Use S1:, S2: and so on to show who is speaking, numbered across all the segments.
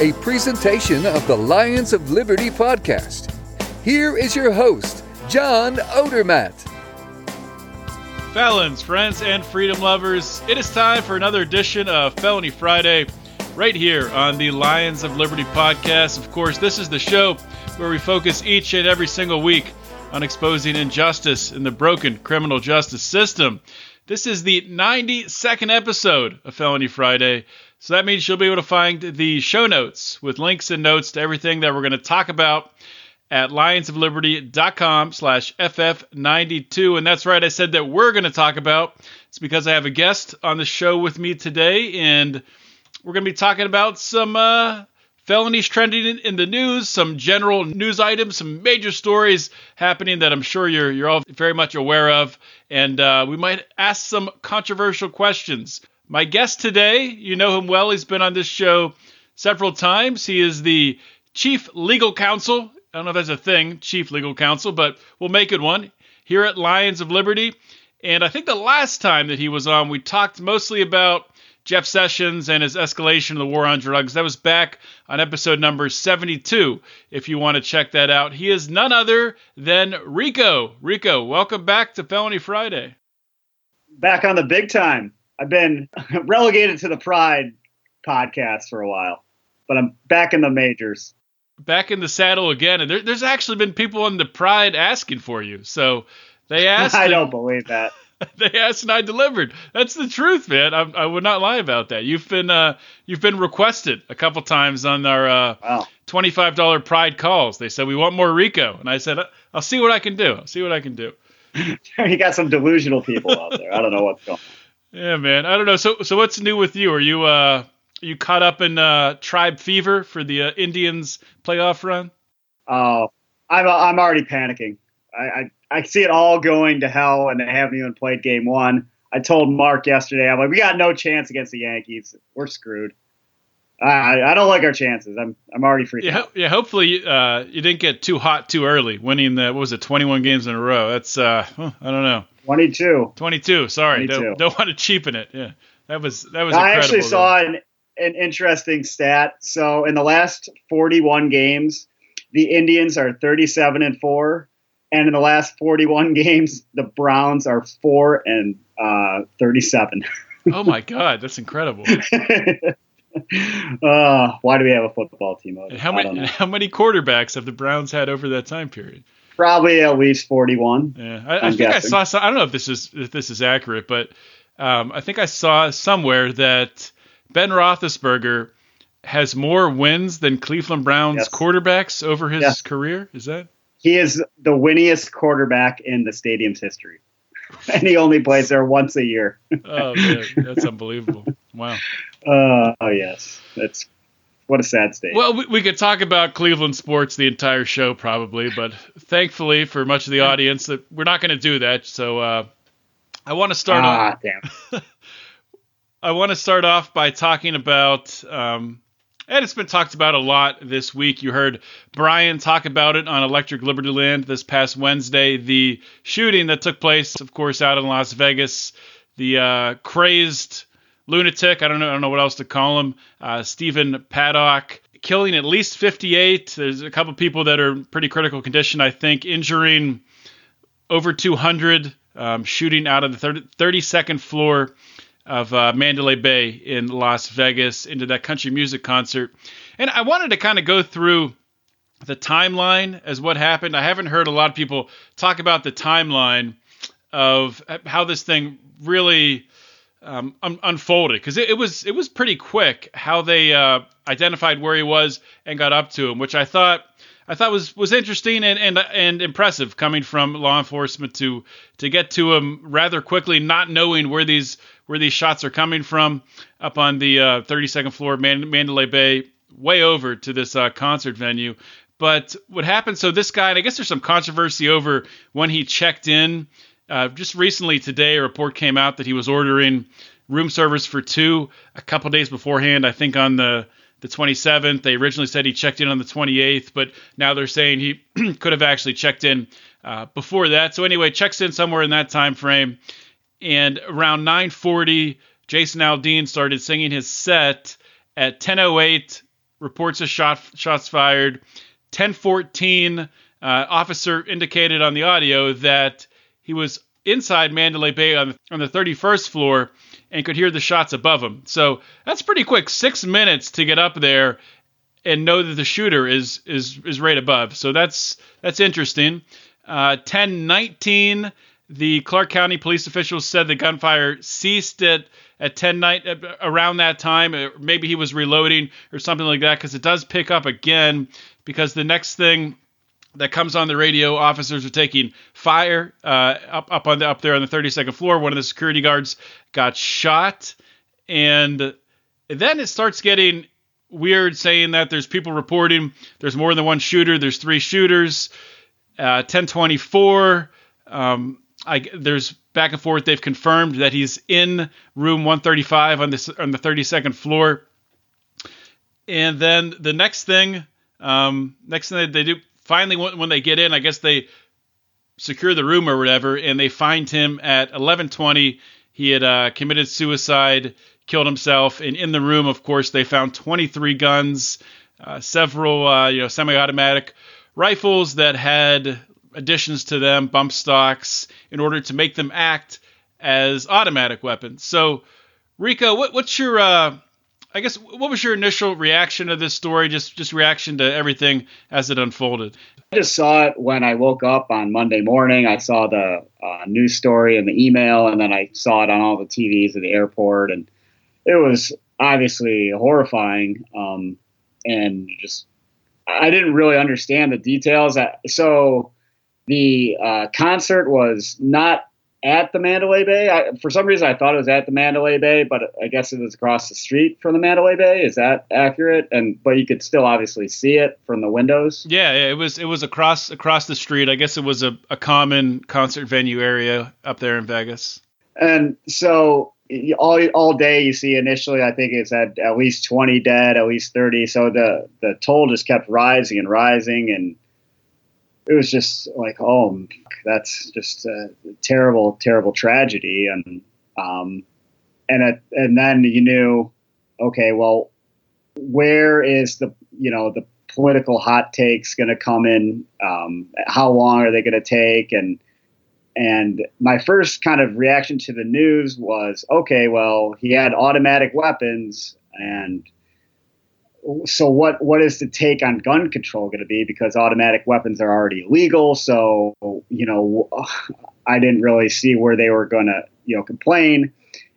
S1: a presentation of the Lions of Liberty podcast. Here is your host, John Odermatt.
S2: Felons, friends, and freedom lovers, it is time for another edition of Felony Friday right here on the Lions of Liberty podcast. Of course, this is the show where we focus each and every single week on exposing injustice in the broken criminal justice system. This is the 92nd episode of Felony Friday. So that means you'll be able to find the show notes with links and notes to everything that we're going to talk about at lionsofliberty.com slash ff92. And that's right, I said that we're going to talk about. It's because I have a guest on the show with me today, and we're going to be talking about some uh, felonies trending in, the news, some general news items, some major stories happening that I'm sure you're, you're all very much aware of. And uh, we might ask some controversial questions. My guest today, you know him well. He's been on this show several times. He is the chief legal counsel. I don't know if that's a thing, chief legal counsel, but we'll make it one here at Lions of Liberty. And I think the last time that he was on, we talked mostly about Jeff Sessions and his escalation of the war on drugs. That was back on episode number 72, if you want to check that out. He is none other than Rico. Rico, welcome back to Felony Friday.
S3: Back on the big time. I've been relegated to the Pride podcast for a while, but I'm back in the majors.
S2: Back in the saddle again, and there, there's actually been people on the Pride asking for you. So they asked.
S3: I don't believe that.
S2: they asked and I delivered. That's the truth, man. I, I would not lie about that. You've been uh, you've been requested a couple times on our uh, wow. twenty five dollar Pride calls. They said we want more Rico, and I said I'll see what I can do. I'll see what I can do.
S3: you got some delusional people out there. I don't know what's going. on.
S2: Yeah, man. I don't know. So, so what's new with you? Are you uh, are you caught up in uh, tribe fever for the uh, Indians playoff run?
S3: Oh, I'm I'm already panicking. I, I I see it all going to hell, and they haven't even played game one. I told Mark yesterday, I'm like, we got no chance against the Yankees. We're screwed. I, I don't like our chances. I'm I'm already freaking
S2: yeah,
S3: out.
S2: Yeah, hopefully uh, you didn't get too hot too early, winning the what was it, 21 games in a row. That's uh, I don't know.
S3: 22.
S2: 22. Sorry, 22. Don't, don't want to cheapen it. Yeah, that was that was. I
S3: actually saw an, an interesting stat. So in the last 41 games, the Indians are 37 and four, and in the last 41 games, the Browns are four and uh, 37.
S2: oh my God, that's incredible.
S3: uh, why do we have a football team?
S2: How many how many quarterbacks have the Browns had over that time period?
S3: Probably at least forty-one.
S2: Yeah, I, I think guessing. I saw. I don't know if this is if this is accurate, but um, I think I saw somewhere that Ben Roethlisberger has more wins than Cleveland Browns yes. quarterbacks over his yes. career. Is that?
S3: He is the winningest quarterback in the stadium's history, and he only plays there once a year.
S2: oh man, that's unbelievable! Wow.
S3: Uh, oh yes, that's what a sad state.
S2: Well, we, we, could talk about Cleveland sports the entire show probably, but thankfully for much of the audience, that we're not going to do that. So uh, I want to start.
S3: Ah, off, damn.
S2: I want to start off by talking about, um, and it's been talked about a lot this week. You heard Brian talk about it on Electric Liberty Land this past Wednesday. The shooting that took place, of course, out in Las Vegas. The uh, crazed lunatic. I don't know. I don't know what else to call him. Uh, Stephen Paddock killing at least 58. There's a couple people that are pretty critical condition. I think injuring over 200. Um, shooting out of the 30, 32nd floor of uh, Mandalay Bay in Las Vegas into that country music concert. And I wanted to kind of go through the timeline as what happened. I haven't heard a lot of people talk about the timeline of how this thing really um, un- unfolded because it, it, was it was pretty quick how they uh, identified where he was and got up to him, which I thought I thought was was interesting and, and and impressive coming from law enforcement to to get to him rather quickly, not knowing where these where these shots are coming from up on the uh, 32nd floor of Man- Mandalay Bay, way over to this uh, concert venue. But what happened? So this guy, and I guess there's some controversy over when he checked in. Uh, just recently today, a report came out that he was ordering room service for two a couple days beforehand. I think on the the 27th. They originally said he checked in on the 28th, but now they're saying he could have actually checked in uh, before that. So anyway, checks in somewhere in that time frame, and around 9:40, Jason Aldean started singing his set. At 10:08, reports of shot shots fired. 10:14, uh, officer indicated on the audio that he was inside Mandalay Bay on on the 31st floor and could hear the shots above him. So that's pretty quick. Six minutes to get up there and know that the shooter is is is right above. So that's that's interesting. Uh, 1019, the Clark County police officials said the gunfire ceased at at 10 night around that time. Maybe he was reloading or something like that because it does pick up again. Because the next thing that comes on the radio. Officers are taking fire uh, up up on the, up there on the 32nd floor. One of the security guards got shot, and then it starts getting weird, saying that there's people reporting there's more than one shooter. There's three shooters. Uh, 1024. Um, I, there's back and forth. They've confirmed that he's in room 135 on this on the 32nd floor. And then the next thing, um, next thing they do, finally, when they get in, I guess they secure the room or whatever, and they find him at 11:20. He had uh, committed suicide, killed himself, and in the room, of course, they found 23 guns, uh, several uh, you know semi-automatic rifles that had additions to them, bump stocks, in order to make them act as automatic weapons. So, Rico, what, what's your uh, I guess what was your initial reaction to this story? Just just reaction to everything as it unfolded.
S3: I just saw it when I woke up on Monday morning. I saw the uh, news story and the email, and then I saw it on all the TVs at the airport, and it was obviously horrifying. Um, and just I didn't really understand the details. So the uh, concert was not at the Mandalay Bay. I, for some reason, I thought it was at the Mandalay Bay, but I guess it was across the street from the Mandalay Bay. Is that accurate? And but you could still obviously see it from the windows.
S2: Yeah, yeah it was it was across across the street. I guess it was a, a common concert venue area up there in Vegas.
S3: And so all all day you see initially, I think it's at at least twenty dead, at least thirty. So the the toll just kept rising and rising and it was just like, oh, that's just a terrible, terrible tragedy. And um, and and then you knew, okay, well, where is the you know the political hot takes going to come in? Um, how long are they going to take? And and my first kind of reaction to the news was, okay, well, he had automatic weapons and so what what is the take on gun control going to be? Because automatic weapons are already illegal so you know i didn't really see where they were going to you know complain.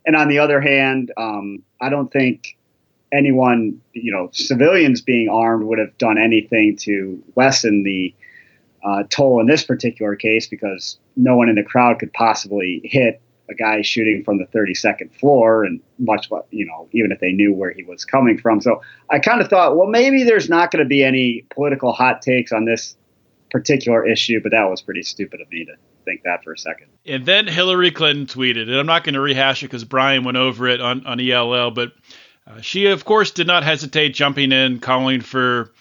S3: And on the other hand um, i don't think anyone you know civilians being armed would have done anything to lessen the uh, toll in this particular case because no one in the crowd could possibly hit a guy shooting from the 32nd floor and much what, you know even if they knew where he was coming from. So i kind of thought well maybe there's not going to be any political hot takes on this particular issue but that was pretty stupid of me to think that for a second.
S2: And then hillary clinton tweeted and i'm not going to rehash it because brian went over it on, on ell but uh, she of course did not hesitate jumping in calling for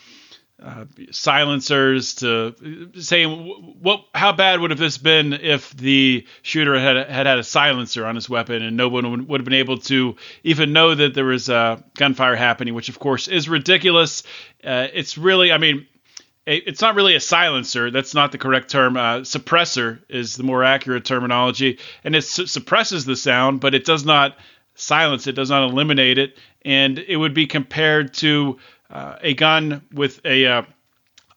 S2: uh, silencers to saying what how bad would have this been if the shooter had had had a silencer on his weapon and no one would have been able to even know that there was uh, gunfire happening which of course is ridiculous. Uh, it's really i mean it's not really a silencer. That's not the correct term. Uh, suppressor is the more accurate terminology. And it su- suppresses the sound but it does not silence it does not eliminate it. And it would be compared to uh, a gun with a, uh,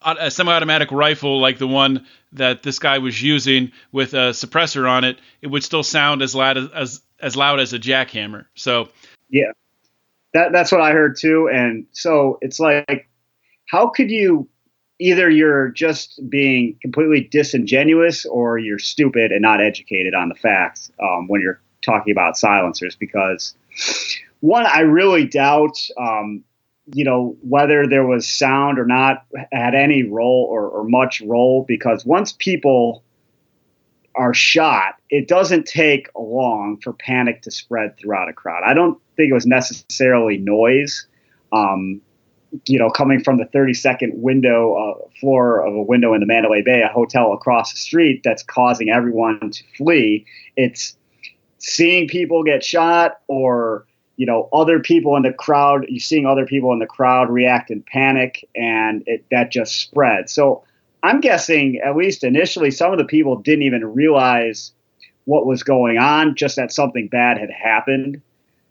S2: a semi-automatic rifle like the one that this guy was using with a suppressor on it, it would still sound as loud as as, as loud as a jackhammer. So
S3: yeah, that that's what I heard too. And so it's like, how could you? Either you're just being completely disingenuous, or you're stupid and not educated on the facts um, when you're talking about silencers. Because one, I really doubt um, you know, whether there was sound or not had any role or, or much role because once people are shot, it doesn't take long for panic to spread throughout a crowd. I don't think it was necessarily noise. Um, you know, coming from the 30 second window uh, floor of a window in the Mandalay Bay, a hotel across the street, that's causing everyone to flee. It's seeing people get shot or you know other people in the crowd you're seeing other people in the crowd react in panic and it, that just spread. So i'm guessing at least initially some of the people didn't even realize what was going on just that something bad had happened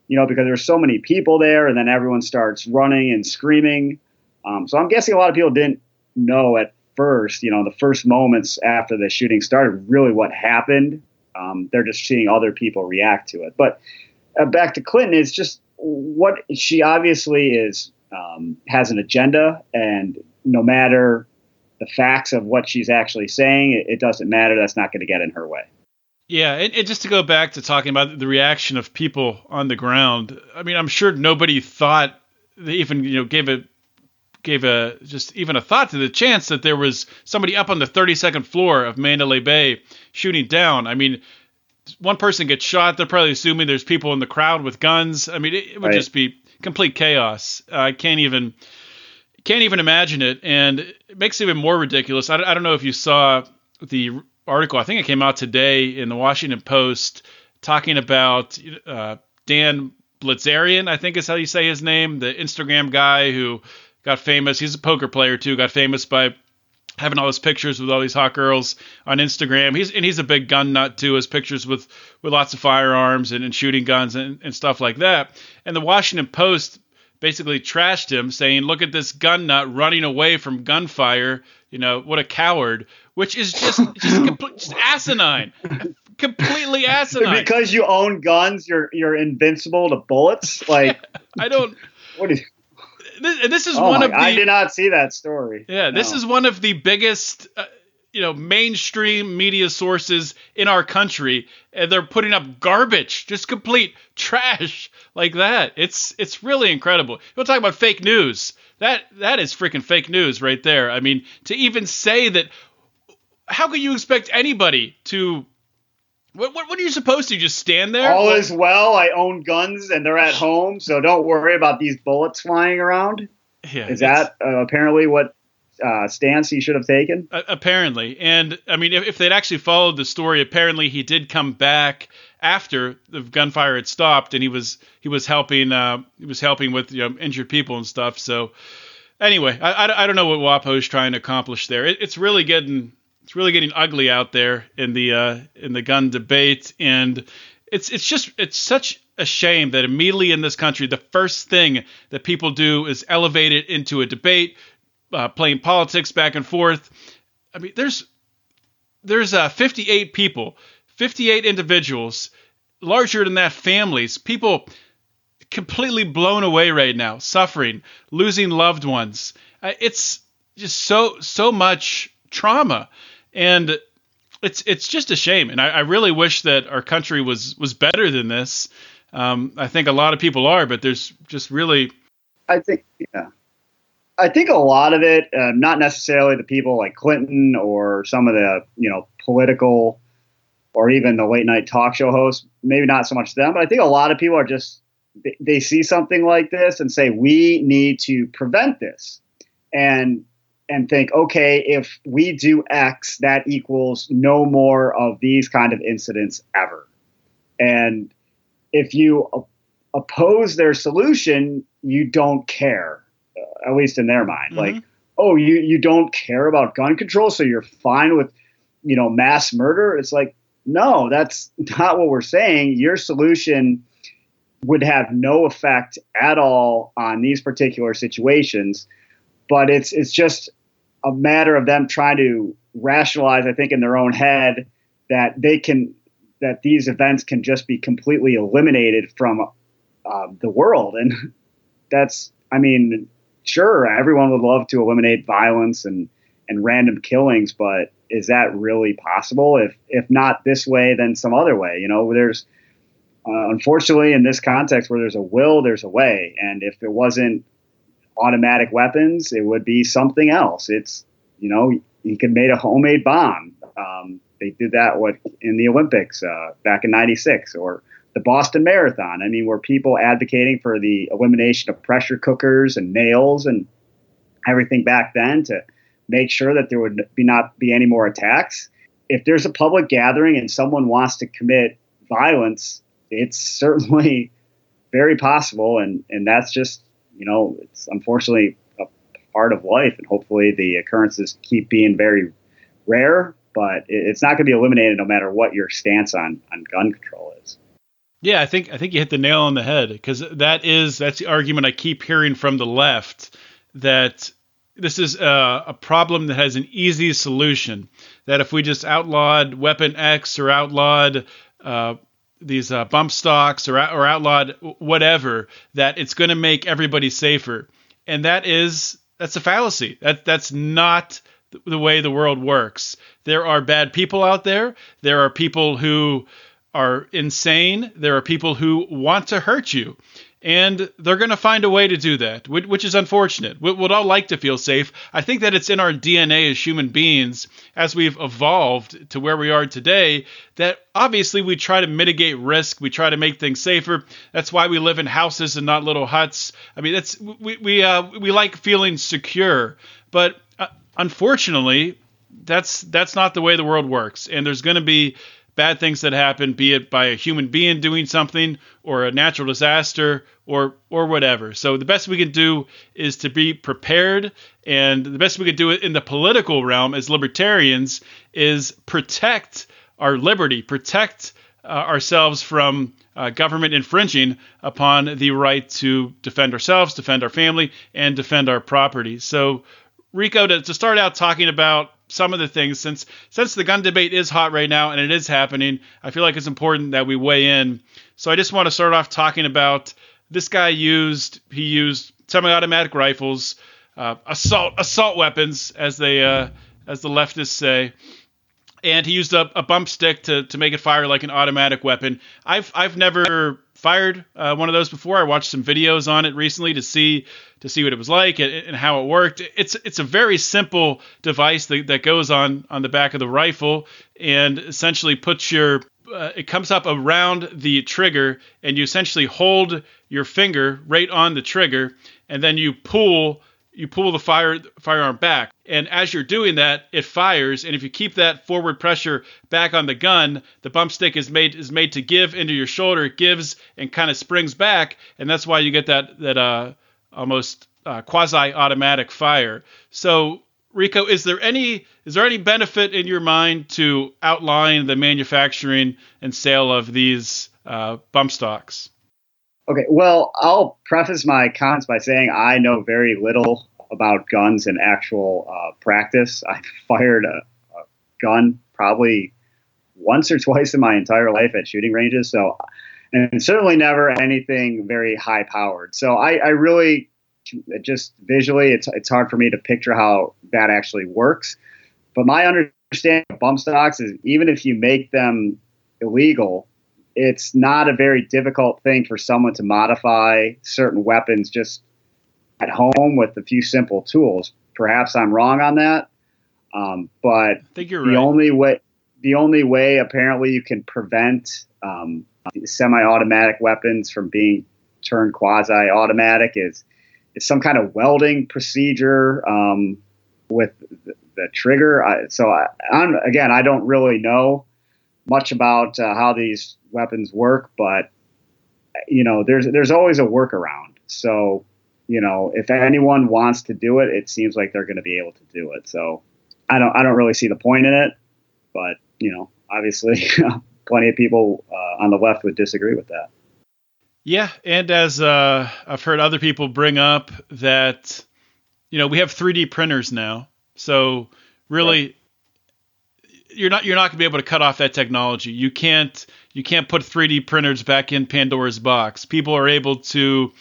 S3: you know because there's so many people there and then everyone starts running and screaming. Um, so i'm guessing a lot of people didn't know at first you know the first moments after the shooting started really what happened. Um, they're just seeing other people react to it. But uh, back to Clinton, it's just what she obviously is um, has an agenda, and no matter the facts of what she's actually saying, it, it doesn't matter. That's not going to get in her way.
S2: Yeah, and, and, just to go back to talking about the reaction of people on the ground, I mean, I'm sure nobody thought they even you know gave a gave a just even a thought to the chance that there was somebody up on the 32nd floor of Mandalay Bay shooting down. I mean, one person gets shot, they're probably assuming there's people in the crowd with guns. I mean, it, it would right. just be complete chaos. I can't even can't even imagine it, and it makes it even more ridiculous. I, I don't know if you saw the article. I think it came out today in the Washington Post talking about uh, Dan Blitzerian. I think is how you say his name, the Instagram guy who got famous. He's a poker player too. Got famous by having all his pictures with all these hot girls on Instagram. He's and he's a big gun nut too. His pictures with with lots of firearms and, and shooting guns and, and stuff like that. And the Washington Post basically trashed him, saying, "Look at this gun nut running away from gunfire. You know what a coward." Which is just just, complete, just asinine, completely asinine.
S3: Because you own guns, you're you're invincible to bullets. Like
S2: I don't.
S3: What is?
S2: This, this is oh one of the. I
S3: did not see that story.
S2: Yeah, this is one of the biggest. Uh, you know, mainstream media sources in our country, and they're putting up garbage, just complete trash like that. It's it's really incredible. We'll talk about fake news? That that is freaking fake news right there. I mean, to even say that, how could you expect anybody to what, what, what, are you supposed to just stand there?
S3: All is well. I own guns and they're at home, so don't worry about these bullets flying around. Yeah, is that uh, apparently what uh, stance he should have taken?
S2: Uh, apparently, and I mean, if, if, they'd actually followed the story, apparently he did come back after the gunfire had stopped, and he was he was helping uh, he was helping with you know, injured people and stuff. So anyway, I, I, I don't know what WAPO's trying to accomplish there. It, it's really getting it's really getting ugly out there in the uh, in the gun debate, and it's it's just it's such a shame that immediately in this country the first thing that people do is elevate it into a debate, uh, playing politics back and forth. I mean, there's there's uh, 58 people, 58 individuals, larger than that families, people completely blown away right now, suffering, losing loved ones. Uh, it's just so so much trauma and it's it's just a shame. And I, I really wish that our country was was better than this. Um, I think a lot of people are, but there's just really.
S3: I think yeah. I think a lot of it, uh, not necessarily the people like Clinton or some of the you know political or even the late night talk show hosts. Maybe not so much them, but I think a lot of people are just they, they see something like this and say we need to prevent this, and and think, okay, if we do X, that equals no more of these kind of incidents ever. And if you oppose their solution, you don't care, uh, at least in their mind. Mm-hmm. Like, oh, you you don't care about gun control, so you're fine with, you know, mass murder. It's like, no, that's not what we're saying. Your solution would have no effect at all on these particular situations but it's it's just a matter of them trying to rationalize, I think, in their own head that they can that these events can just be completely eliminated from uh, the world, and that's, I mean, sure, everyone would love to eliminate violence and and random killings, but is that really possible? If if not this way, then some other way. You know, there's uh, unfortunately in this context where there's a will, there's a way, and if it wasn't automatic weapons, it would be something else. It's you know he could made a homemade bomb. Um, they did that what in the Olympics uh, back in '96 or the Boston Marathon. I mean, were people advocating for the elimination of pressure cookers and nails and everything back then to make sure that there would be not be any more attacks? If there's a public gathering and someone wants to commit violence, it's certainly very possible, and and that's just you know it's unfortunately a part of life, and hopefully the occurrences keep being very rare, but it's not going to be eliminated no matter what your stance on on gun control is.
S2: Yeah, I think I think you hit the nail on the head because that is that's the argument I keep hearing from the left that this is a, a, problem that has an easy solution. That if we just outlawed Weapon X or outlawed uh, these uh, bump stocks or, or outlawed whatever, that it's going to make everybody safer. And that is that's a fallacy. That that's not the way the world works. There are bad people out there. There are people who are insane. There are people who want to hurt you and they're going to find a way to do that, which is unfortunate. We would all like to feel safe. I think that it's in our DNA as human beings, as we've evolved to where we are today, that obviously we try to mitigate risk. We try to make things safer. That's why we live in houses and not little huts. I mean, that's we we uh, we like feeling secure, but uh, unfortunately, that's that's not the way the world works. And there's going to be bad things that happen, be it by a human being doing something or a natural disaster or or whatever. So the best we can do is to be prepared, and the best we can do it in the political realm as libertarians is protect our liberty, protect uh, ourselves from uh, government infringing upon the right to defend ourselves, defend our family, and defend our property. So, Rico, to, to start out talking about some of the things since since the gun debate is hot right now and it is happening. I feel like it's important that we weigh in. So I just want to start off talking about this guy used he used semi-automatic rifles, uh, assault assault weapons as they uh, as the leftists say. And he used a, a bump stock to, to make it fire like an automatic weapon. I've I've never fired uh, one of those before. I watched some videos on it recently to see to see what it was like and, and how it worked. It's it's a very simple device that, that goes on on the back of the rifle and essentially puts your uh, it comes up around the trigger and you essentially hold your finger right on the trigger and then you pull you pull the fire firearm back. And as you're doing that it fires. And if you keep that forward pressure back on the gun the bump stock is made is made to give into your shoulder. It gives and kind of springs back. And that's why you get that that uh almost uh, quasi automatic fire so Rico, is there any is there any benefit in your mind to outline the manufacturing and sale of these uh, bump stocks?
S3: Okay, well, I'll preface my comments by saying I know very little about guns in actual uh, practice. I fired a, a, gun probably once or twice in my entire life at shooting ranges, so and certainly never anything very high powered. So I, I really just visually, it's it's hard for me to picture how that actually works. But my understanding of bump stocks is even if you make them illegal, it's not a very difficult thing for someone to modify certain weapons just at home with a few simple tools. Perhaps I'm wrong on that, um, but
S2: the
S3: right. only way the only way apparently you can prevent um, semi-automatic weapons from being turned quasi-automatic is is some kind of welding procedure um, with the, trigger. I, so I, again, I don't really know much about uh, how these weapons work, but you know, there's there's always a workaround. So, you know, if anyone wants to do it, it seems like they're going to be able to do it. So, I don't I don't really see the point in it, but you know, obviously, plenty of people uh, on the left would disagree with that.
S2: Yeah, and as uh, I've heard other people bring up that, you know, we have 3D printers now, so really. You're not you're not going to be able to cut off that technology. You can't you can't put 3D printers back in Pandora's box. People are able to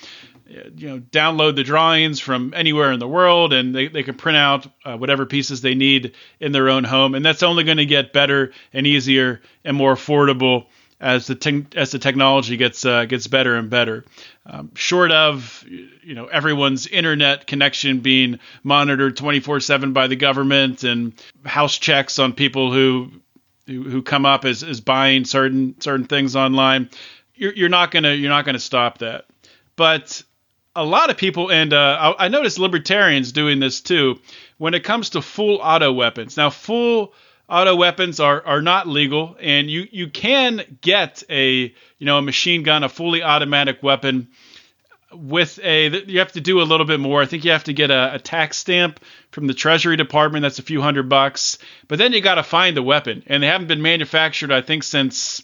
S2: you know download the drawings from anywhere in the world and they, they can print out uh, whatever pieces they need in their own home and that's only going to get better and easier and more affordable as the te- as the technology gets uh, gets better and better. Um, short of you know everyone's internet connection being monitored 24/7 by the government and house checks on people who who, who come up as, as buying certain certain things online, you're, you're not gonna you're not gonna stop that. But a lot of people, and uh, I, I noticed libertarians doing this too, when it comes to full auto weapons. Now, full auto weapons are, are not legal, and you, you can get a you know a machine gun, a fully automatic weapon with a you have to do a little bit more. I think you have to get a, a tax stamp from the Treasury Department. That's a few hundred bucks. But then you got to find the weapon, and they haven't been manufactured, I think, since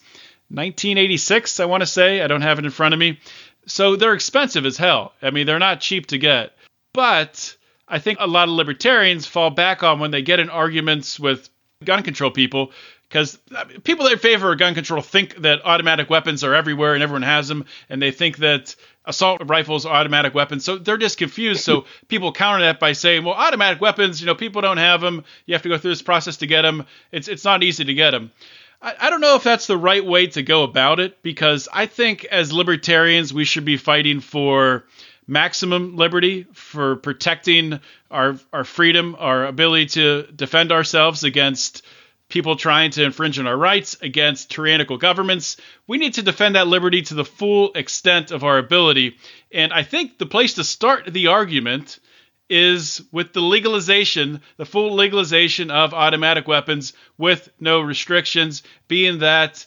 S2: 1986. I want to say I don't have it in front of me. So they're expensive as hell. I mean, they're not cheap to get. But I think a lot of libertarians fall back on when they get in arguments with gun control people because people that favor gun control think that automatic weapons are everywhere and everyone has them, and they think that assault rifles are automatic weapons. So they're just confused. So people counter that by saying, well, automatic weapons, you know, people don't have them. You have to go through this process to get them. It's it's not easy to get them. I, I don't know if that's the right way to go about it because I think as libertarians we should be fighting for maximum liberty for protecting our our freedom, our ability to defend ourselves against people trying to infringe on our rights against tyrannical governments. We need to defend that liberty to the full extent of our ability. And I think the place to start the argument is with the legalization, the full legalization of automatic weapons with no restrictions, being that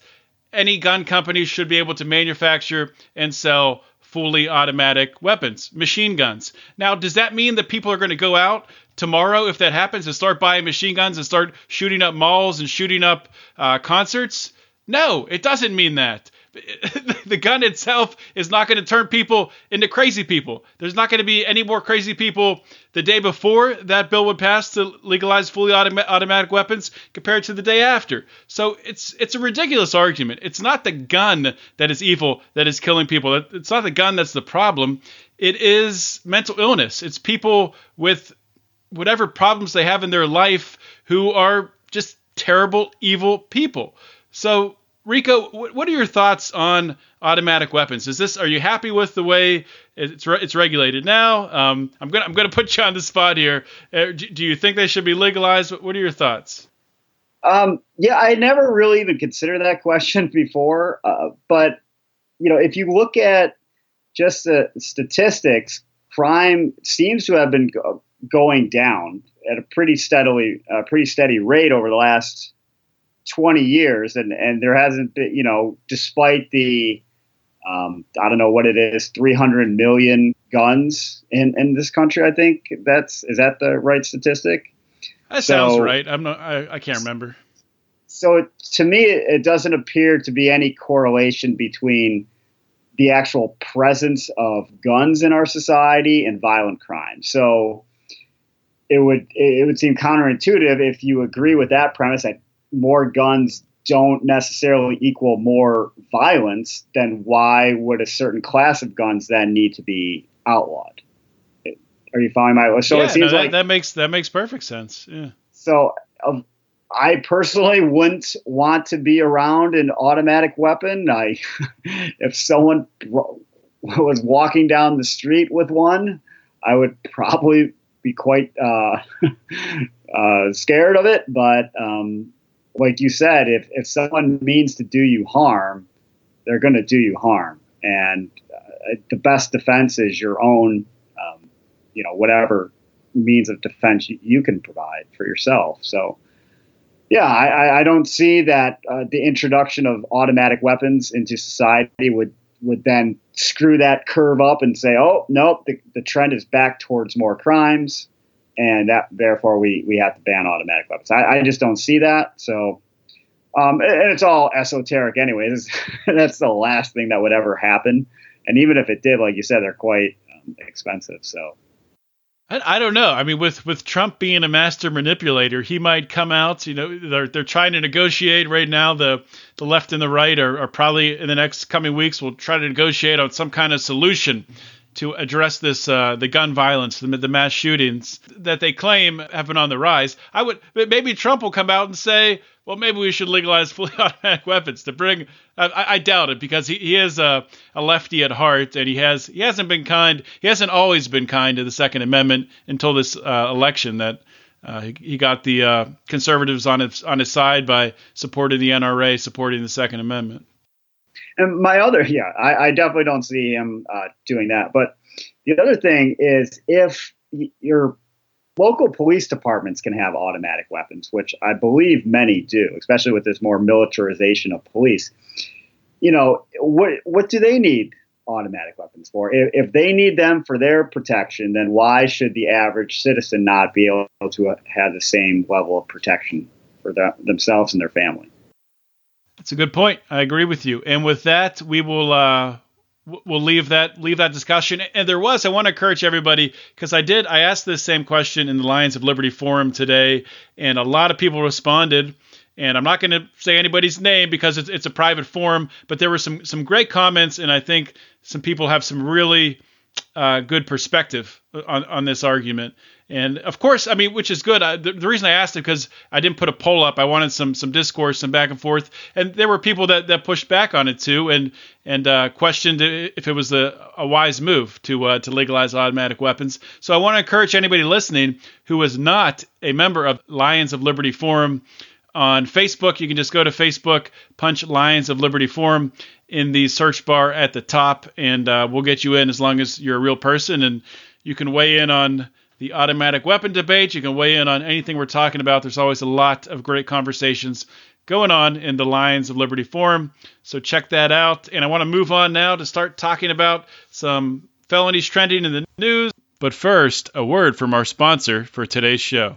S2: any gun company should be able to manufacture and sell fully automatic weapons, machine guns. Now, does that mean that people are going to go out tomorrow, if that happens, and start buying machine guns and start shooting up malls and shooting up uh, concerts? No, it doesn't mean that. the gun itself is not going to turn people into crazy people. There's not going to be any more crazy people the day before that bill would pass to legalize fully autom- automatic weapons compared to the day after. So it's it's a ridiculous argument. It's not the gun that is evil that is killing people. It's not the gun that's the problem. It is mental illness. It's people with whatever problems they have in their life who are just terrible, evil people. So, Rico, what are your thoughts on automatic weapons? Is this are you happy with the way it's it's regulated now? Um, I'm gonna I'm gonna put you on the spot here. Uh, do you think they should be legalized? What are your thoughts?
S3: Um, yeah, I never really even considered that question before, uh, but you know, if you look at just the statistics, crime seems to have been going down at a pretty steadily, uh, pretty steady rate over the last 20 years, and and there hasn't been, you know, despite the, um, I don't know what it is, 300 million guns in in this country. I think that's is that the right statistic?
S2: That so, sounds right. I'm not. I, I can't remember.
S3: So it, to me, it doesn't appear to be any correlation between the actual presence of guns in our society and violent crime. So it would it would seem counterintuitive if you agree with that premise more guns don't necessarily equal more violence, then why would a certain class of guns then need to be outlawed? Are you following my?
S2: So yeah, it seems no, that, like that makes that makes perfect sense. Yeah.
S3: So um, I personally wouldn't want to be around an automatic weapon. I, if someone was walking down the street with one, I would probably be quite uh, uh, scared of it. But um, like you said, if, if someone means to do you harm, they're going to do you harm. And uh, the best defense is your own, um, you know, whatever means of defense you, you, can provide for yourself. So, yeah, I, I don't see that uh, the introduction of automatic weapons into society would would then screw that curve up and say, oh, nope, the, the trend is back towards more crimes, and that therefore we, we have to ban automatic weapons. I, I just don't see that. So, um, and it's all esoteric, anyways. That's the last thing that would ever happen. And even if it did, like you said, they're quite um, expensive. So,
S2: I, I, don't know. I mean, with with Trump being a master manipulator, he might come out. You know, they're they're trying to negotiate right now. The the left and the right are, are probably in the next coming weeks will try to negotiate on some kind of solution to address this uh, the gun violence, the, the mass shootings that they claim have been on the rise. I would maybe Trump will come out and say, well, maybe we should legalize fully automatic weapons to bring. I, I doubt it because he, he is a, a lefty at heart, and he has he hasn't been kind. He hasn't always been kind to the Second Amendment until this uh, election. That uh, he, he, got the uh, conservatives on his on his side by supporting the NRA, supporting the Second Amendment.
S3: And my other, yeah, I, I definitely don't see him uh, doing that. But the other thing is, if your local police departments can have automatic weapons, which I believe many do, especially with this more militarization of police. You know, what what do they need automatic weapons for? If, if they need them for their protection, then why should the average citizen not be able to have the same level of protection for the, themselves and their family?
S2: That's a good point. I agree with you. And with that, we will uh, we'll leave that leave that discussion. And there was, I want to encourage everybody because I did. I asked this same question in the Lions of Liberty forum today, and a lot of people responded. And I'm not going to say anybody's name because it's, it's a private forum, but there were some some great comments, and I think some people have some really uh, good perspective on, on this argument. And of course, I mean, which is good. I, the, the, reason I asked it because I didn't put a poll up. I wanted some some discourse, some back and forth, and there were people that, that pushed back on it too, and and uh, questioned if it was a, a wise move to uh, to legalize automatic weapons. So I want to encourage anybody listening who is not a member of Lions of Liberty Forum on Facebook. You can just go to Facebook, punch Lions of Liberty Forum in the search bar at the top, and uh, we'll get you in as long as you're a real person, and you can weigh in on the automatic weapon debate. You can weigh in on anything we're talking about. There's always a lot of great conversations going on in the Lions of Liberty Forum. So check that out. And I want to move on now to start talking about some felonies trending in the news. But first, a word from our sponsor for today's show.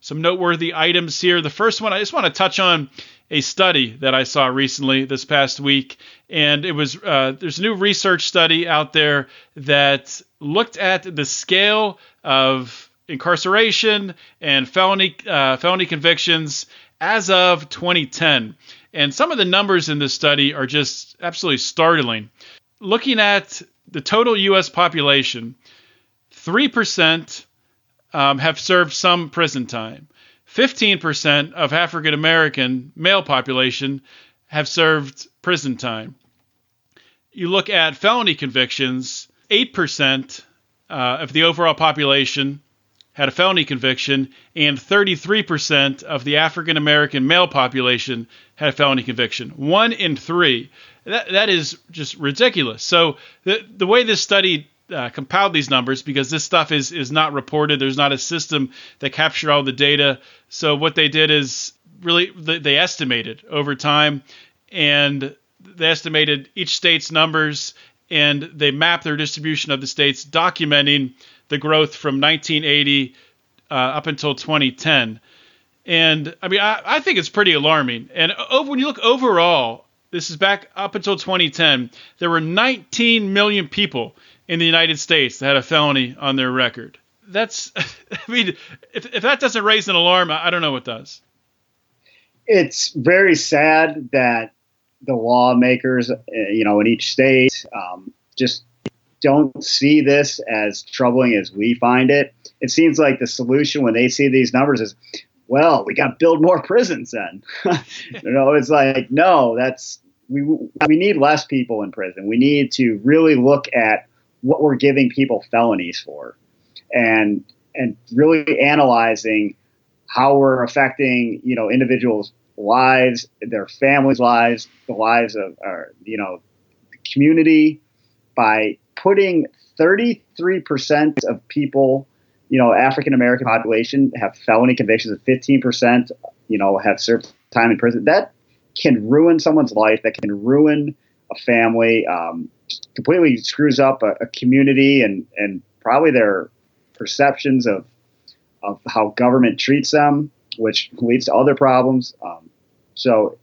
S2: Some noteworthy items here. The first one, I just want to touch on a study that I saw recently this past week, and it was uh, there's a new research study out there that looked at the scale of incarceration and felony uh, felony convictions as of 2010, and some of the numbers in this study are just absolutely startling. Looking at the total U.S. population, three percent um, have served some prison time. 15% of African American male population have served prison time. You look at felony convictions, 8% uh, of the overall population had a felony conviction, and 33% of the African American male population had a felony conviction. One in three. That, that is just ridiculous. So, the, the way this study uh, compiled these numbers because this stuff is is not reported. There's not a system that captured all the data. So what they did is really they estimated over time, and they estimated each state's numbers, and they mapped their distribution of the states, documenting the growth from 1980 uh, up until 2010. And I mean, I, I think it's pretty alarming. And over, when you look overall, this is back up until 2010, there were 19 million people in the United States that had a felony on their record. That's, I mean, if, if that doesn't raise an alarm, I don't know what does.
S3: It's very sad that the lawmakers, uh, you know, in each state um, just don't see this as troubling as we find it. It seems like the solution when they see these numbers is, well, we got to build more prisons then. you know, it's like, no, that's we we need less people in prison. We need to really look at what we're giving people felonies for, and and really analyzing how we're affecting you know individuals' lives, their families' lives, the lives of our you know community by putting 33% of people, you know, African American population have felony convictions, and 15%, you know, have served time in prison. That can ruin someone's life. That can ruin a family. Um, completely screws up a, a, community and and probably their perceptions of of how government treats them, which leads to other problems. Um, so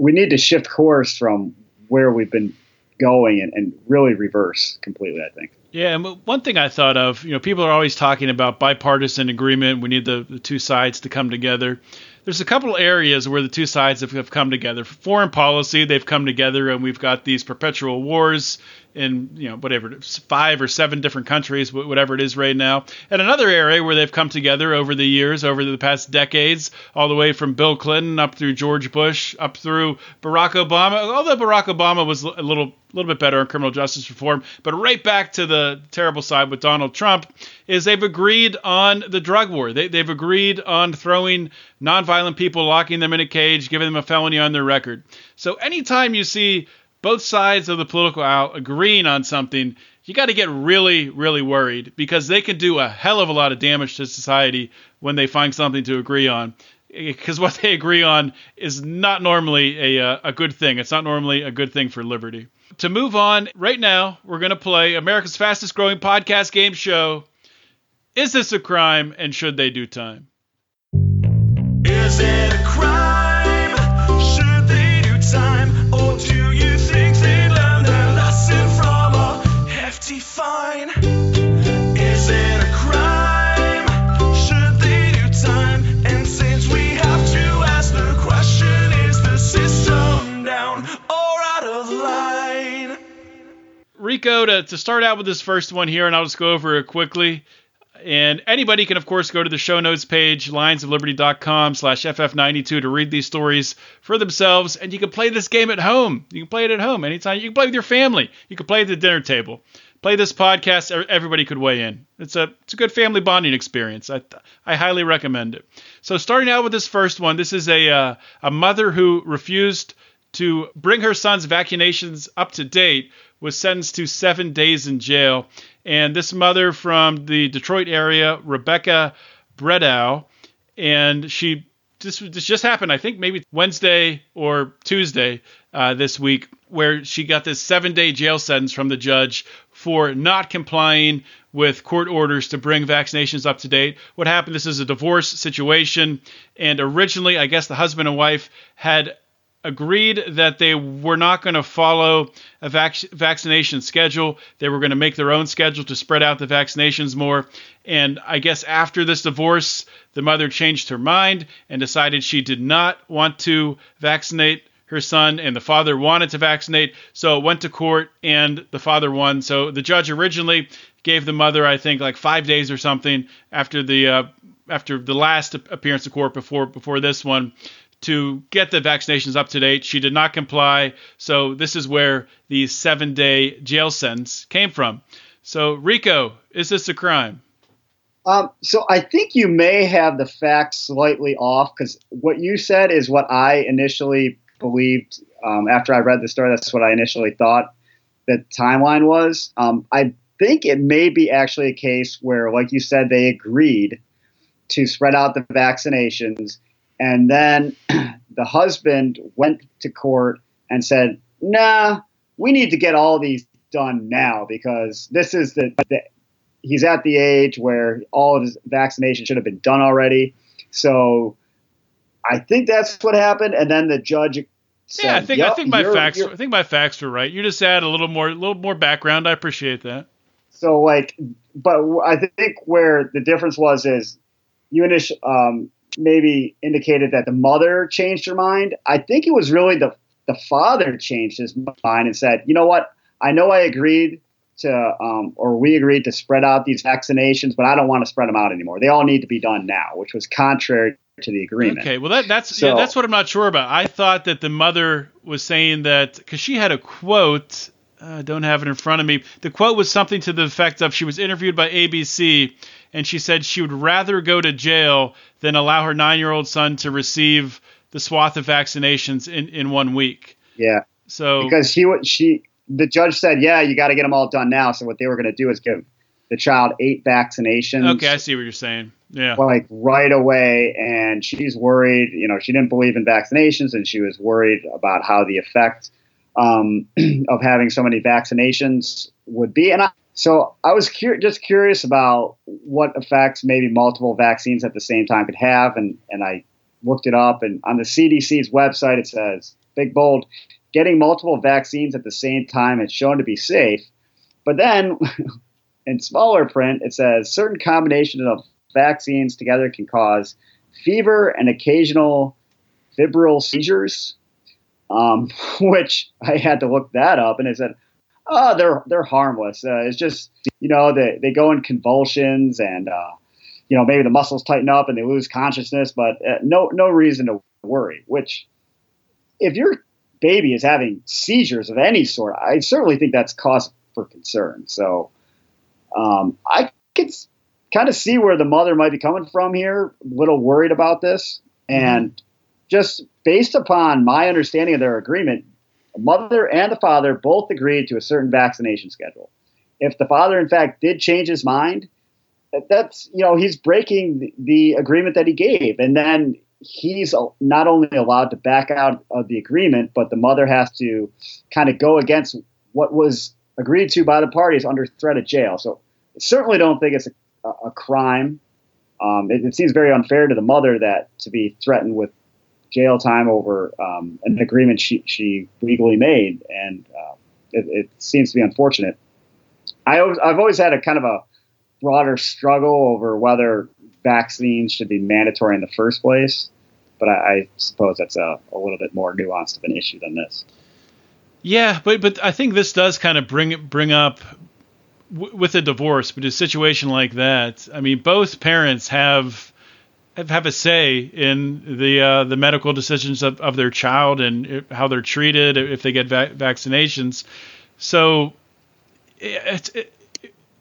S3: we need to shift course from where we've been going and, and really reverse completely. I think.
S2: Yeah, and one thing I thought of, you know, people are always talking about bipartisan agreement. We need the, the two sides to come together there's a couple areas where the two sides have, have come together. Foreign policy, they've come together, and we've got these perpetual wars in you know whatever five or seven different countries, whatever it is right now. And another area where they've come together over the years, over the past decades, all the way from Bill Clinton up through George Bush, up through Barack Obama. Although Barack Obama was a little a little bit better on criminal justice reform, but right back to the terrible side with Donald Trump is they've agreed on the drug war. They, they've agreed on throwing nonviolent people, locking them in a cage, giving them a felony on their record. So anytime you see both sides of the political aisle agreeing on something, you got to get really, really worried because they can do a hell of a lot of damage to society when they find something to agree on. Because what they agree on is not normally a, uh, a good thing. It's not normally a good thing for liberty. To move on, right now, we're going to play America's fastest growing podcast game show. Is this a crime and should they do time? Is it Rico, to, to start out with this first one here, and I'll just go over it quickly. And anybody can, of course, go to the show notes page, lionsofliberty.com slash FF92 to read these stories for themselves. And you can play this game at home. You can play it at home anytime. You can play with your family. You can play at the dinner table. Play this podcast. Everybody could weigh in. It's a it's a good family bonding experience. I I highly recommend it. So starting out with this first one, this is a uh, a mother who refused to bring her son's vaccinations up to date was sentenced to seven days in jail. And this mother from the Detroit area, Rebecca Bredow, and she this, this just happened, I think maybe Wednesday or Tuesday uh, this week, where she got this seven day jail sentence from the judge for not complying with court orders to bring vaccinations up to date. What happened? This is a divorce situation, and originally, I guess the husband and wife had agreed that they were not going to follow a vac- vaccination schedule. They were going to make their own schedule to spread out the vaccinations more. And I guess after this divorce, the mother changed her mind and decided she did not want to vaccinate her son, and the father wanted to vaccinate. So it went to court, and the father won. So the judge originally gave the mother, I think, like five days or something after the uh, after the last appearance of court before before this one to get the vaccinations up to date. She did not comply. So this is where the seven day jail sentence came from. So, Rico, is this a crime?
S3: Um, so I think you may have the facts slightly off because what you said is what I initially believed um, after I read the story. That's what I initially thought the timeline was. Um, I think it may be actually a case where, like you said, they agreed to spread out the vaccinations and then the husband went to court and said, nah, we need to get all these done now because this is the, the he's at the age where all of his vaccination should have been done already. So I think that's what happened. And then the judge said,
S2: yeah, I think I think my facts I think my facts were right. You just add a little more a little more background. I appreciate that.
S3: So like, but I think where the difference was is you initially um, maybe indicated that the mother changed her mind. I think it was really the the father changed his mind and said, "You know what? I know I agreed to, um, or we agreed to spread out these vaccinations, but I don't want to spread them out anymore. They all need to be done now, which was contrary to the agreement.
S2: Okay, well that that's
S3: So-
S2: yeah, that's what I'm not sure about. I thought that the mother was saying that because she had a quote. uh, I don't have it in front of me. The quote was something to the effect of she was interviewed by ABC and she said she would rather go to jail than allow her nine-year-old son to receive the swath of vaccinations in, in one week.
S3: Yeah,
S2: So
S3: because she she the judge said, yeah, you got to get them all done now. So what they were going to do is give the child eight vaccinations.
S2: okay, I see what you're saying. Yeah.
S3: like right away and she's worried you know she didn't believe in vaccinations and she was worried about how the effect um, of having so many vaccinations would be and I, so i was cur- just curious about what effects maybe multiple vaccines at the same time could have and, and i looked it up and on the cdc's website it says big bold getting multiple vaccines at the same time is shown to be safe. But then in smaller print it says certain combinations of vaccines together can cause fever and occasional febrile seizures, um, which I had to look that up, and it said, "Oh, they're they're harmless. Uh, it's just you know they they go in convulsions and uh, you know maybe the muscles tighten up and they lose consciousness, but uh, no no reason to worry. Which if your baby is having seizures of any sort, I certainly think that's cause for concern. So um, I could kind of see where the mother might be coming from here, a little worried about this. And just based upon my understanding of their agreement, the mother and the father both agreed to a certain vaccination schedule. If the father, in fact, did change his mind, that's, you know, he's breaking the, agreement that he gave. And then he's not only allowed to back out of the agreement, but the mother has to kind of go against what was agreed to by the parties under threat of jail. So I certainly don't think it's a, a crime. Um, it, it seems very unfair to the mother that to be threatened with jail time over um, an agreement she, she legally made, and uh, it, it seems to be unfortunate. I always, I've always had a kind of a broader struggle over whether vaccines should be mandatory in the first place, but I, I suppose that's a, a little bit more nuanced of an issue than this.
S2: Yeah, but but I think this does kind of bring bring up w- with a divorce, but a situation like that. I mean, both parents have have, a say in the uh, the medical decisions of, of their child and how they're treated if they get va- vaccinations. So, it's it,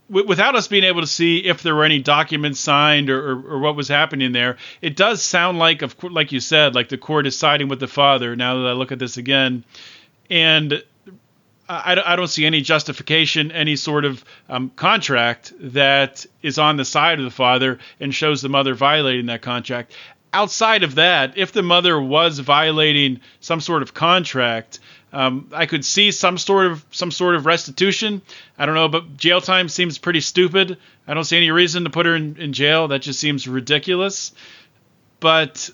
S2: wi- without us being able to see if there were any documents signed or, or, or what was happening there, it does sound like, of like you said, like the court is siding with the father. Now that I look at this again, and I, I don't see any justification, any sort of um, contract that is on the side of the father and shows the mother violating that contract. Outside of that, if the mother was violating some sort of contract, um, I could see some sort of some sort of restitution. I don't know, but jail time seems pretty stupid. I don't see any reason to put her in, in jail. That just seems ridiculous. But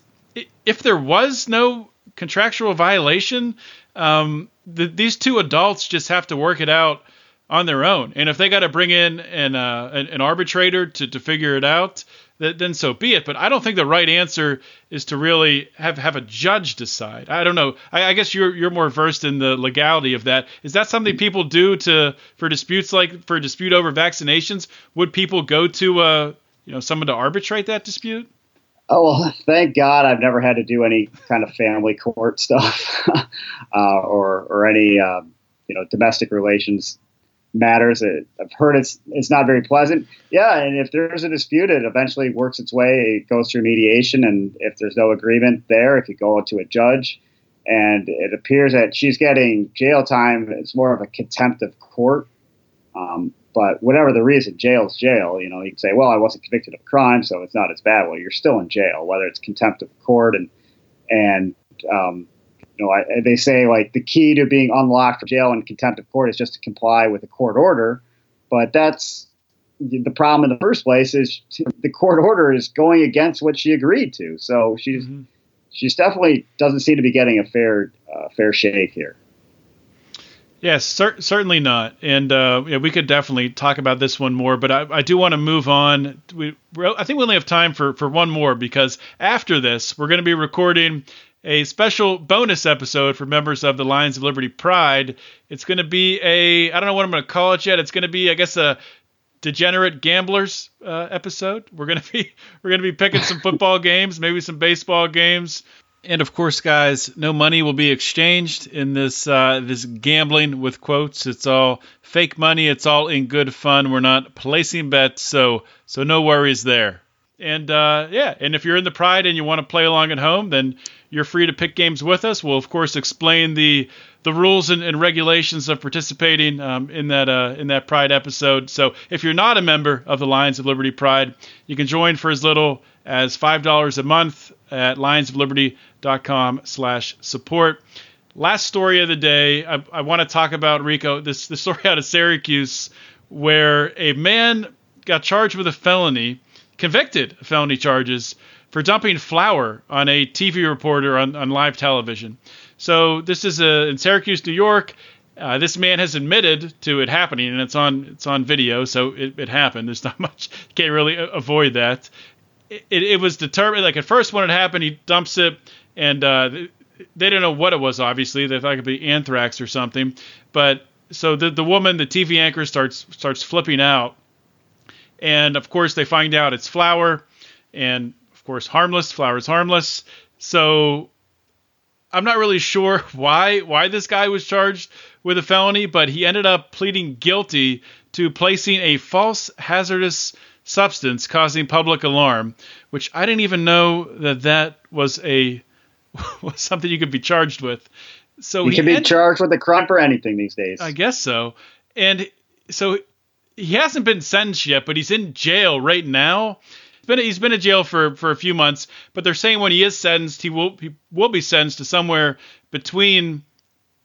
S2: if there was no contractual violation, um, th- these two adults just have to work it out on their own. And if they got to bring in an, uh, an an arbitrator to, to figure it out, th- then so be it. But I don't think the right answer is to really have have a judge decide. I don't know. I, I guess you're you're more versed in the legality of that. Is that something people do to for disputes like for a dispute over vaccinations? Would people go to uh you know someone to arbitrate that dispute?
S3: Oh well, thank God I've never had to do any kind of family court stuff uh, or or any um, you know domestic relations matters. It, I've heard it's it's not very pleasant. Yeah, and if there's a dispute, it eventually works its way. It goes through mediation, and if there's no agreement there, it could go to a judge. And it appears that she's getting jail time. It's more of a contempt of court. Um, but whatever the reason, jail's jail. You know, you can say, well, I wasn't convicted of a crime, so it's not as bad. Well, you're still in jail, whether it's contempt of court and and um, you know, I, they say like the key to being unlocked from jail and contempt of court is just to comply with the court order. But that's the problem in the first place is the court order is going against what she agreed to. So she's
S2: Mm-hmm.
S3: she's definitely doesn't seem to be getting a fair uh, fair shake here.
S2: Yes, cer- certainly not. And uh, yeah, we could definitely talk about this one more, but I, I do want to move on. We, I think we only have time for, for one more because after this, we're going to be recording a special bonus episode for members of the Lions of Liberty Pride. It's going to be a I don't know what I'm going to call it yet. It's going to be I guess a degenerate gamblers uh, episode. We're gonna be we're gonna be picking some football games, maybe some baseball games, and of course, guys, no money will be exchanged in this uh, this gambling with quotes. It's all fake money. It's all in good fun. We're not placing bets, so so no worries there. And uh, yeah, and if you're in the Pride and you want to play along at home, then you're free to pick games with us. We'll of course explain the the rules and, and regulations of participating um, in that uh, in that Pride episode. So if you're not a member of the Lions of Liberty Pride, you can join for as little as five dollars a month at lionsofliberty.com slash support. Last story of the day, I, I want to talk about Rico. This the story out of Syracuse where a man got charged with a felony, convicted of felony charges for dumping flour on a TV reporter on, on live television. So this is a, in Syracuse, New York. Uh, this man has admitted to it happening, and it's on it's on video, so it, it happened. There's not much can't really avoid that. It, it, it, was determined like at first when it happened, he dumps it, and uh, they didn't know what it was. Obviously, they thought it could be anthrax or something. But so the the woman, the TV anchor, starts starts flipping out, and of course they find out it's flour, and of course harmless. Flour is harmless. So I'm not really sure why why this guy was charged with a felony, but he ended up pleading guilty to placing a false hazardous substance causing public alarm, which I didn't even know that that was a was something you could be charged with. So
S3: you can be charged with a crime for anything these days.
S2: I guess so. And so he hasn't been sentenced yet, but he's in jail right now been he's been in jail for for a few months, but they're saying when he is sentenced, he will he will be sentenced to somewhere between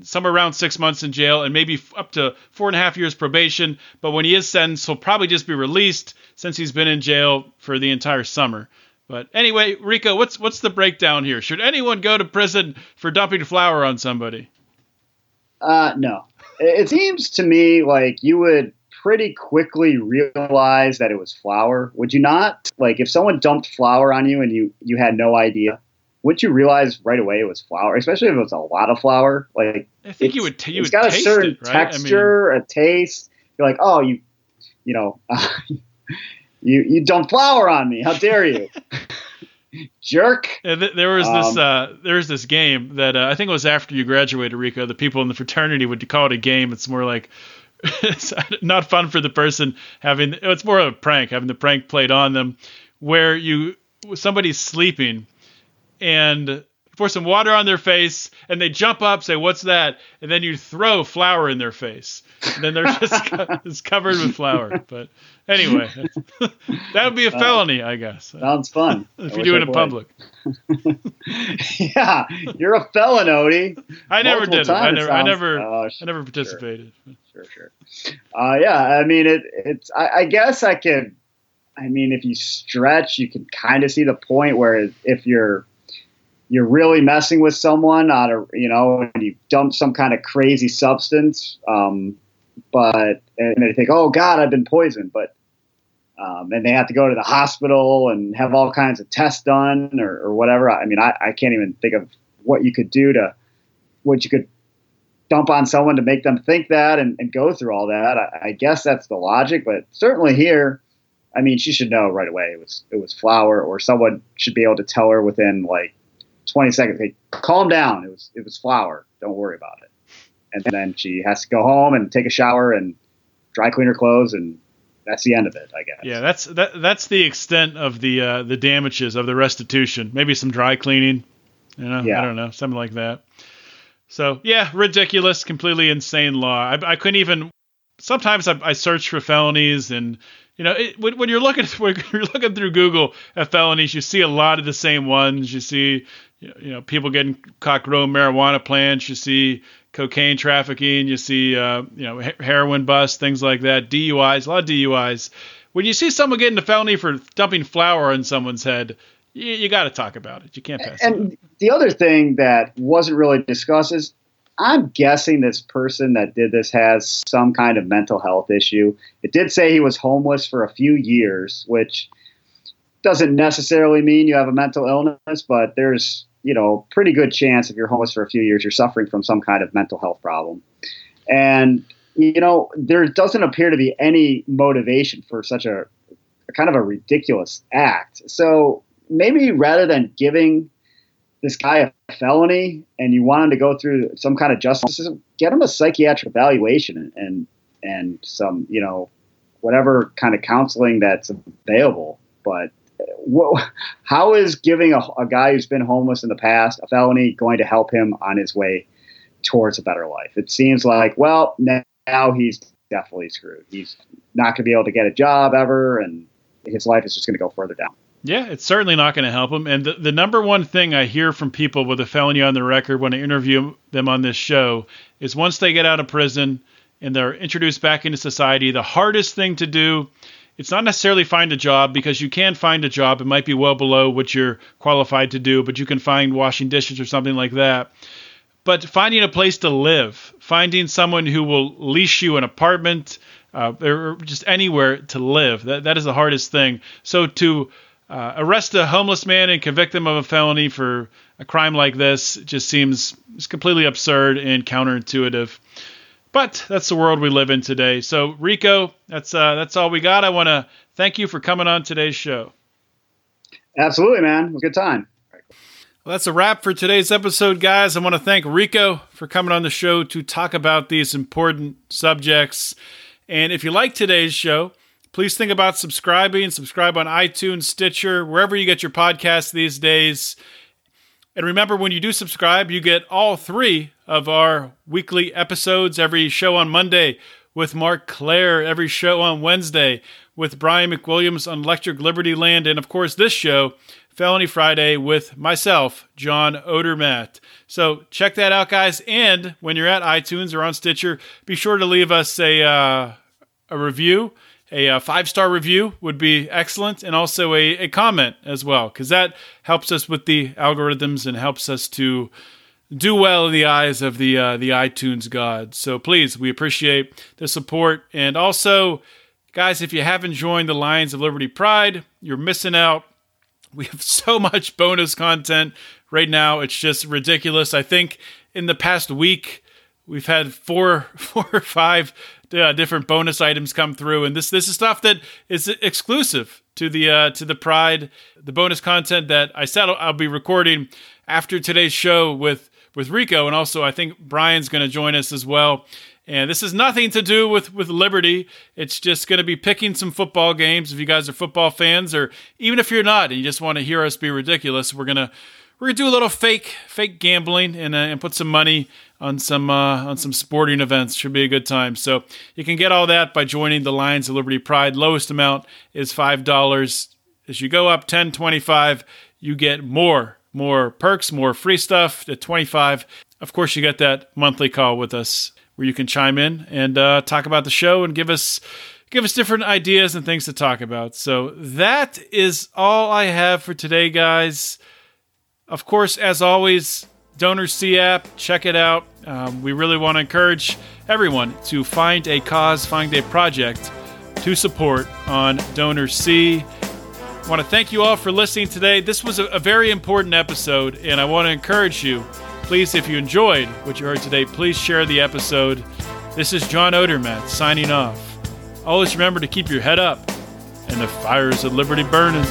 S2: somewhere around six months in jail and maybe up to four and a half years probation. But when he is sentenced, he'll probably just be released since he's been in jail for the entire summer. But anyway, Rico, what's what's the breakdown here? Should anyone go to prison for dumping flour on somebody?
S3: Uh, no. It seems to me like you would pretty quickly realize that it was flour. Would you not? Like if someone dumped flour on you and you you had no idea, wouldn't you realize right away it was flour? Especially if it was a lot of flour. Like
S2: I think you would. T- you
S3: it's
S2: would
S3: got a certain
S2: it, right?
S3: texture, I mean, a taste. You're like, oh, you, you know, you you dumped flour on me. How dare you? jerk.
S2: Yeah, th- there was um, this uh, there was this game that uh, I think it was after you graduated, Rico. The people in the fraternity would call it a game. It's more like it's not fun for the person having it's more of a prank having the prank played on them where you somebody's sleeping and pour some water on their face and they jump up say what's that and then you throw flour in their face and then they're just it's covered with flour. But anyway that would be a uh, felony uh, i guess.
S3: sounds fun.
S2: If you do it in public.
S3: Yeah you're a felon odie.
S2: I never did it. I never sounds, i never oh, i never participated.
S3: sure sure. Sure uh, yeah i mean it it's I, I guess i could i mean if you stretch you can kind of see the point where if you're you're really messing with someone on a you know and you dump some kind of crazy substance um, but and they think oh god i've been poisoned but um, and they have to go to the hospital and have all kinds of tests done or, or whatever i mean I, I can't even think of what you could do to what you could dump on someone to make them think that and, and go through all that I, I guess that's the logic but certainly here I mean, she should know right away it was it was flour, or someone should be able to tell her within like 20 seconds. Hey, calm down. It was it was flour. Don't worry about it. And then she has to go home and take a shower and dry clean her clothes and that's the end of it, I guess.
S2: Yeah, that's that, that's the extent of the uh, the damages of the restitution. Maybe some dry cleaning, you know, yeah. I don't know, something like that. So yeah, ridiculous, completely insane law. I, I couldn't even. Sometimes I, I search for felonies, and you know, it, when, when, you're looking when you're looking through Google at felonies, you see a lot of the same ones. You see you know people getting caught growing marijuana plants. You see cocaine trafficking. You see uh, you know heroin busts, things like that. DUIs, a lot of DUIs. When you see someone getting a felony for dumping flour on someone's head, you, you got to talk about it. You can't pass.
S3: And the other thing that wasn't really discussed is, I'm guessing this person that did this has some kind of mental health issue. It did say he was homeless for a few years, which doesn't necessarily mean you have a mental illness, but there's you know, pretty good chance if you're homeless for a few years, you're suffering from some kind of mental health problem. And, you know, there doesn't appear to be any motivation for such a, a kind of a ridiculous act. So maybe rather than giving this guy a felony and you want him to go through some kind of justice system, get him a psychiatric evaluation and, and, and some, you know, whatever kind of counseling that's available. But what, how is giving a, a, guy who's been homeless in the past a felony going to help him on his way towards a better life? It seems like, well, now he's definitely screwed. He's not going to be able to get a job ever, and his life is just going to go further down.
S2: Yeah, it's certainly not going to help him. And the, the number one thing I hear from people with a felony on the record when I interview them on this show is once they get out of prison and they're introduced back into society, the hardest thing to do it's not necessarily find a job because you can find a job. It might be well below what you're qualified to do, but you can find washing dishes or something like that. But finding a place to live, finding someone who will lease you an apartment, uh, or just anywhere to live, that, that is the hardest thing. So to uh, arrest a homeless man and convict him of a felony for a crime like this just seems completely absurd and counterintuitive. But that's the world we live in today. So Rico, that's uh, that's all we got. I want to thank you for coming on today's show.
S3: Absolutely, man. It was a good time.
S2: Well, that's a wrap for today's episode, guys. I want to thank Rico for coming on the show to talk about these important subjects. And if you like today's show, please think about subscribing. Subscribe on iTunes, Stitcher, wherever you get your podcasts these days. And remember, when you do subscribe, you get all three of our weekly episodes every show on Monday with Marc Clair, every show on Wednesday with Brian McWilliams on Electric Liberty Land, and of course, this show, Felony Friday, with myself, John Odermatt. So check that out, guys. And when you're at iTunes or on Stitcher, be sure to leave us a, uh, a review a, a uh, five star review would be excellent, and also a, a comment as well, because that helps us with the algorithms and helps us to do well in the eyes of the uh, the iTunes gods. So please, we appreciate the support, and also, guys, if you haven't joined the Lions of Liberty Pride, you're missing out. We have so much bonus content right now; it's just ridiculous. I think in the past week we've had four, four or five uh, different bonus items come through, and this this is stuff that is exclusive to the uh, to the Pride. The bonus content that I said I'll be recording after today's show with with Rico, and also I think Brian's going to join us as well. And this has nothing to do with with Liberty. It's just going to be picking some football games. If you guys are football fans, or even if you're not, and you just want to hear us be ridiculous, we're gonna we're gonna do a little fake fake gambling and uh, and put some money on some uh, on some sporting events. Should be a good time. So you can get all that by joining the Lions of Liberty Pride. Lowest amount is five dollars. As you go up 10, 25, you get more more perks, more free stuff. At 25, of course, you get that monthly call with us where you can chime in and uh, talk about the show and give us give us different ideas and things to talk about. So that is all I have for today, guys. Of course, as always, DonorSee app, check it out. Um, we really want to encourage everyone to find a cause, find a project to support on DonorSee. I want to thank you all for listening today. This was a, a very important episode, and I want to encourage you. Please, if you enjoyed what you heard today, please share the episode. This is John Odermatt signing off. Always remember to keep your head up and the fires of liberty burning.